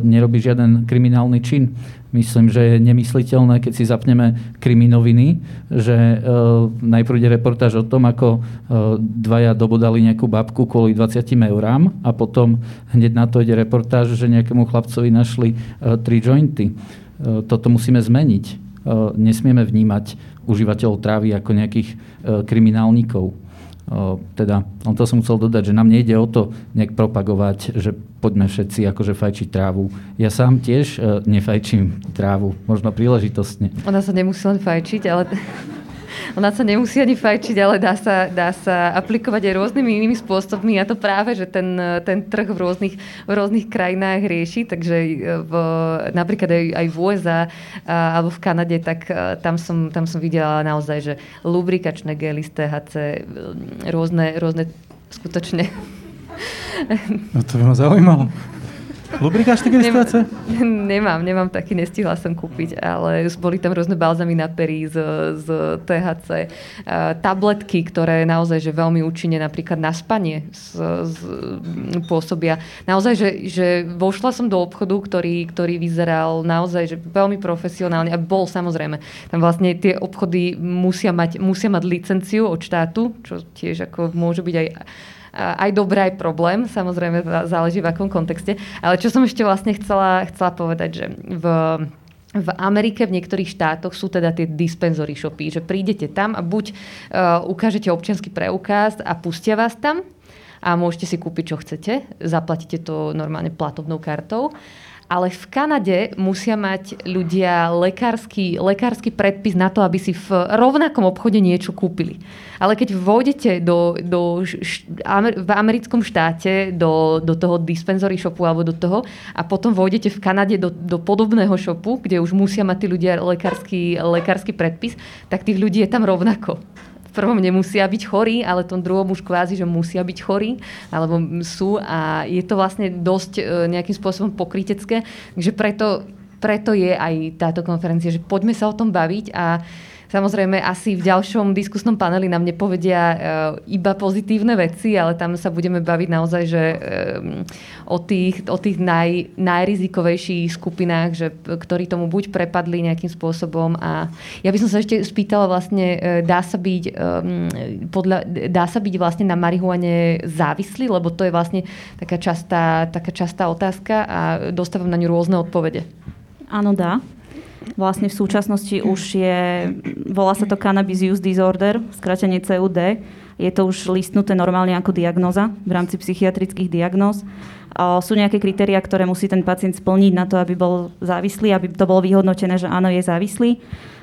nerobí žiaden kriminálny čin. Myslím, že je nemysliteľné, keď si zapneme kriminoviny, že uh, najprv ide reportáž o tom, ako uh, dvaja dobodali nejakú babku kvôli 20 eurám a potom hneď na to ide reportáž, že nejakému chlapcovi našli uh, tri jointy. Uh, toto musíme zmeniť. Uh, nesmieme vnímať užívateľov trávy ako nejakých uh, kriminálnikov teda, on to som musel dodať, že nám nejde o to nejak propagovať, že poďme všetci akože fajčiť trávu. Ja sám tiež uh, nefajčím trávu, možno príležitostne. Ona sa nemusí len fajčiť, ale ona sa nemusí ani fajčiť, ale dá sa, dá sa aplikovať aj rôznymi inými spôsobmi. A to práve, že ten, ten trh v rôznych, v rôznych krajinách rieši, takže v, napríklad aj, aj v USA a, alebo v Kanade, tak tam som, tam som videla naozaj, že lubrikačné gely z THC, rôzne, rôzne skutočne. No to by ma zaujímalo. Lubrikáš také Nemám, nemám, nemám taký, nestihla som kúpiť, ale boli tam rôzne balzamy na perí z, z THC, tabletky, ktoré naozaj že veľmi účinne napríklad na spanie z, z, pôsobia. Naozaj, že, že vošla som do obchodu, ktorý, ktorý vyzeral naozaj že veľmi profesionálne a bol samozrejme. Tam vlastne tie obchody musia mať, musia mať licenciu od štátu, čo tiež ako môže byť aj aj dobré, aj problém. Samozrejme, záleží v akom kontexte. Ale čo som ešte vlastne chcela, chcela povedať, že v v Amerike, v niektorých štátoch sú teda tie dispensory shopy, že prídete tam a buď uh, ukážete občianský preukaz a pustia vás tam a môžete si kúpiť, čo chcete. Zaplatíte to normálne platobnou kartou ale v Kanade musia mať ľudia lekársky, lekársky predpis na to, aby si v rovnakom obchode niečo kúpili. Ale keď vôjdete do, do v americkom štáte do, do toho dispensory shopu alebo do toho a potom vôjdete v Kanade do, do podobného shopu, kde už musia mať tí ľudia lekársky, lekársky predpis, tak tých ľudí je tam rovnako prvom nemusia byť chorí, ale tom druhom už kvázi, že musia byť chorí, alebo sú a je to vlastne dosť e, nejakým spôsobom pokrytecké. Takže preto, preto je aj táto konferencia, že poďme sa o tom baviť a Samozrejme, asi v ďalšom diskusnom paneli nám nepovedia uh, iba pozitívne veci, ale tam sa budeme baviť naozaj, že um, o tých, o tých naj, najrizikovejších skupinách, že, ktorí tomu buď prepadli nejakým spôsobom. A ja by som sa ešte spýtala vlastne, uh, dá sa byť, podľa, dá sa byť vlastne na marihuane závislý, lebo to je vlastne taká častá, taká častá otázka a dostávam na ňu rôzne odpovede. Áno, dá. Vlastne v súčasnosti už je, volá sa to Cannabis Use Disorder, skratenie CUD. Je to už listnuté normálne ako diagnoza v rámci psychiatrických diagnóz. Sú nejaké kritéria, ktoré musí ten pacient splniť na to, aby bol závislý, aby to bolo vyhodnotené, že áno, je závislý.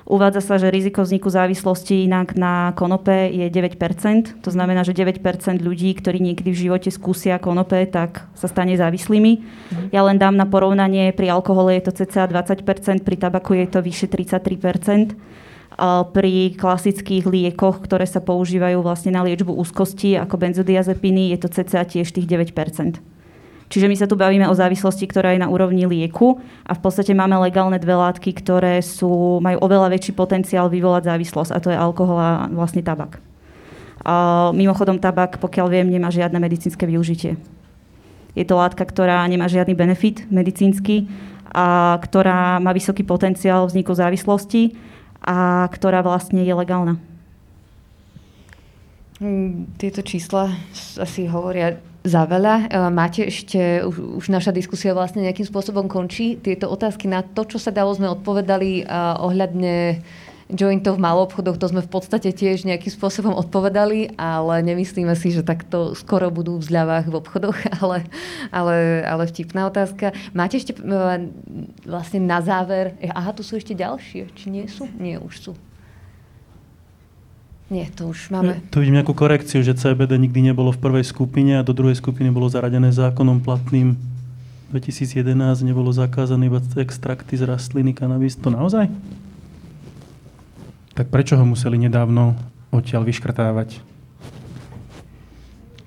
Uvádza sa, že riziko vzniku závislosti inak na konope je 9%. To znamená, že 9% ľudí, ktorí niekedy v živote skúsia konope, tak sa stane závislými. Mm. Ja len dám na porovnanie, pri alkohole je to cca 20%, pri tabaku je to vyše 33%. Pri klasických liekoch, ktoré sa používajú vlastne na liečbu úzkosti, ako benzodiazepiny, je to cca tiež tých 9%. Čiže my sa tu bavíme o závislosti, ktorá je na úrovni lieku a v podstate máme legálne dve látky, ktoré sú, majú oveľa väčší potenciál vyvolať závislosť a to je alkohol a vlastne tabak. A mimochodom tabak, pokiaľ viem, nemá žiadne medicínske využitie. Je to látka, ktorá nemá žiadny benefit medicínsky a ktorá má vysoký potenciál vzniku závislosti a ktorá vlastne je legálna. Hm, tieto čísla asi hovoria za veľa. E, máte ešte, už, už naša diskusia vlastne nejakým spôsobom končí. Tieto otázky na to, čo sa dalo, sme odpovedali uh, ohľadne jointov v obchodoch, to sme v podstate tiež nejakým spôsobom odpovedali, ale nemyslíme si, že takto skoro budú v zľavách v obchodoch, ale, ale, ale vtipná otázka. Máte ešte vlastne na záver, aha, tu sú ešte ďalšie, či nie sú? Nie, už sú. Nie, to už máme. Tu vidím nejakú korekciu, že CBD nikdy nebolo v prvej skupine a do druhej skupiny bolo zaradené zákonom platným 2011 nebolo zakázané iba extrakty z rastliny kanabis. To naozaj? Tak prečo ho museli nedávno odtiaľ vyškrtávať?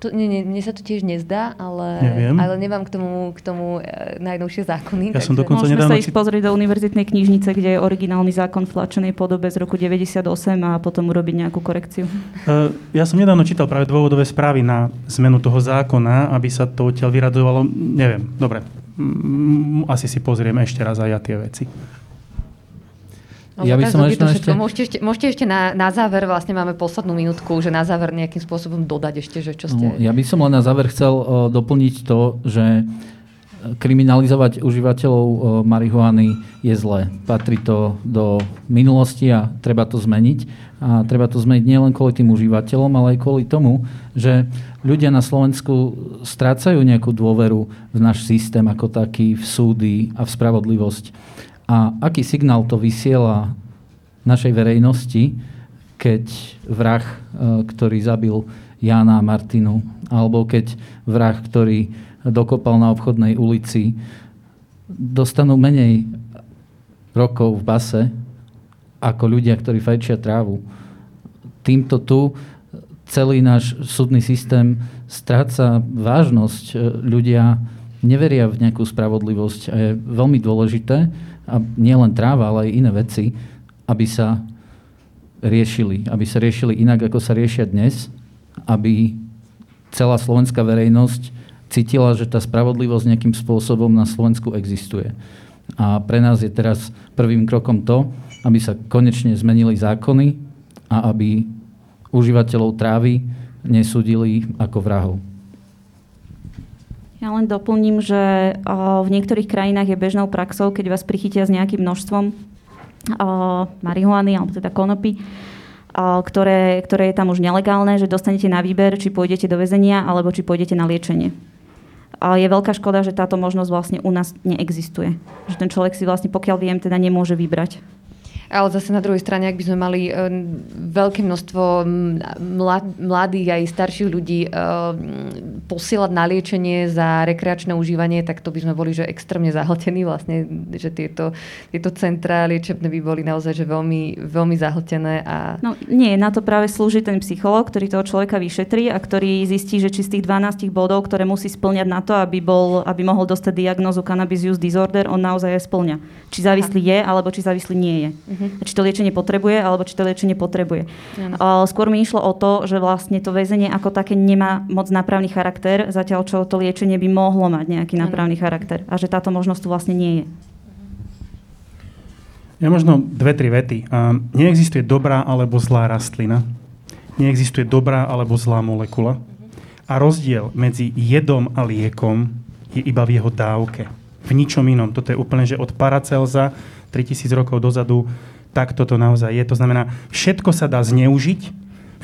To, nie, nie, mne sa to tiež nezdá, ale, Neviem. ale nemám k tomu, k tomu e, najnovšie zákony. Ja som dokonca Môžeme sa ísť pozrieť do univerzitnej knižnice, kde je originálny zákon v tlačenej podobe z roku 98 a potom urobiť nejakú korekciu. Uh, ja som nedávno čítal práve dôvodové správy na zmenu toho zákona, aby sa to odtiaľ vyradovalo. Neviem, dobre. Asi si pozrieme ešte raz aj ja tie veci. Ja by som ešte... ešte... Môžete ešte, môžete ešte na, na záver, vlastne máme poslednú minútku, že na záver nejakým spôsobom dodať ešte, že čo ste... No, ja by som len na záver chcel doplniť to, že kriminalizovať užívateľov marihuany je zlé. Patrí to do minulosti a treba to zmeniť. A treba to zmeniť nielen kvôli tým užívateľom, ale aj kvôli tomu, že ľudia na Slovensku strácajú nejakú dôveru v náš systém ako taký, v súdy a v spravodlivosť. A aký signál to vysiela našej verejnosti, keď vrah, e, ktorý zabil Jána a Martinu, alebo keď vrah, ktorý dokopal na obchodnej ulici, dostanú menej rokov v base ako ľudia, ktorí fajčia trávu. Týmto tu celý náš súdny systém stráca vážnosť. E, ľudia neveria v nejakú spravodlivosť a je veľmi dôležité, a nie len tráva, ale aj iné veci, aby sa riešili. Aby sa riešili inak, ako sa riešia dnes, aby celá slovenská verejnosť cítila, že tá spravodlivosť nejakým spôsobom na Slovensku existuje. A pre nás je teraz prvým krokom to, aby sa konečne zmenili zákony a aby užívateľov trávy nesúdili ako vrahov. Ja len doplním, že v niektorých krajinách je bežnou praxou, keď vás prichytia s nejakým množstvom marihuany alebo teda konopy, ktoré, ktoré je tam už nelegálne, že dostanete na výber, či pôjdete do väzenia alebo či pôjdete na liečenie. Je veľká škoda, že táto možnosť vlastne u nás neexistuje. Že ten človek si vlastne, pokiaľ viem, teda nemôže vybrať. Ale zase na druhej strane, ak by sme mali uh, veľké množstvo mlad, mladých aj starších ľudí uh, posielať na liečenie za rekreačné užívanie, tak to by sme boli že extrémne zahltení vlastne, že tieto, tieto centra liečebné by boli naozaj že veľmi, veľmi zahltené. A... No nie, na to práve slúži ten psychológ, ktorý toho človeka vyšetrí a ktorý zistí, že či z tých 12 bodov, ktoré musí splňať na to, aby, bol, aby mohol dostať diagnózu cannabis use disorder, on naozaj aj splňa. Či závislý je, alebo či závislý nie je. Uh-huh. Či to liečenie potrebuje, alebo či to liečenie potrebuje. Uh, skôr mi išlo o to, že vlastne to väzenie ako také nemá moc nápravný charakter, zatiaľ čo to liečenie by mohlo mať nejaký nápravný charakter. A že táto možnosť tu vlastne nie je. Ja možno dve, tri vety. Uh, neexistuje dobrá alebo zlá rastlina. Neexistuje dobrá alebo zlá molekula. A rozdiel medzi jedom a liekom je iba v jeho dávke. V ničom inom. Toto je úplne, že od Paracelza 3000 rokov dozadu tak toto naozaj je. To znamená, všetko sa dá zneužiť,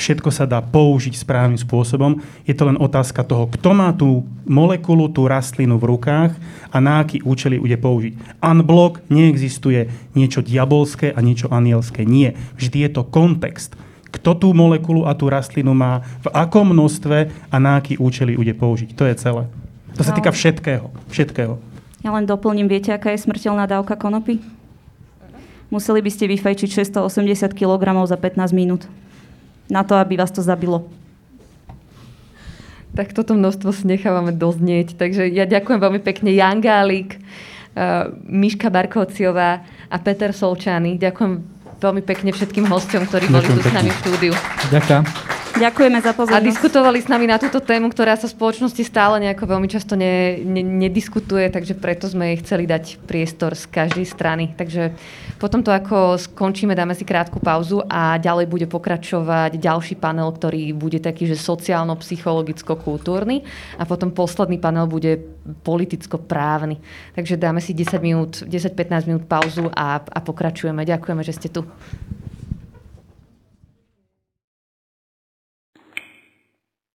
všetko sa dá použiť správnym spôsobom. Je to len otázka toho, kto má tú molekulu, tú rastlinu v rukách a na aký účely bude použiť. Unblock neexistuje niečo diabolské a niečo anielské. Nie. Vždy je to kontext. Kto tú molekulu a tú rastlinu má, v akom množstve a na aký účely bude použiť. To je celé. To sa týka všetkého. všetkého. Ja len doplním, viete, aká je smrteľná dávka konopy? Museli by ste vyfajčiť 680 kg za 15 minút. Na to, aby vás to zabilo. Tak toto množstvo si nechávame doznieť. Takže ja ďakujem veľmi pekne Jan Gálik, uh, Miška Barkovciová a Peter Solčány. Ďakujem veľmi pekne všetkým hostom, ktorí boli tu s nami v štúdiu. Ďakujem. Ďakujeme za pozornosť. A diskutovali s nami na túto tému, ktorá sa v spoločnosti stále nejako veľmi často ne, ne, nediskutuje, takže preto sme jej chceli dať priestor z každej strany. Takže potom to ako skončíme, dáme si krátku pauzu a ďalej bude pokračovať ďalší panel, ktorý bude taký, že sociálno-psychologicko-kultúrny a potom posledný panel bude politicko-právny. Takže dáme si 10 minút, 10-15 minút pauzu a, a pokračujeme. Ďakujeme, že ste tu.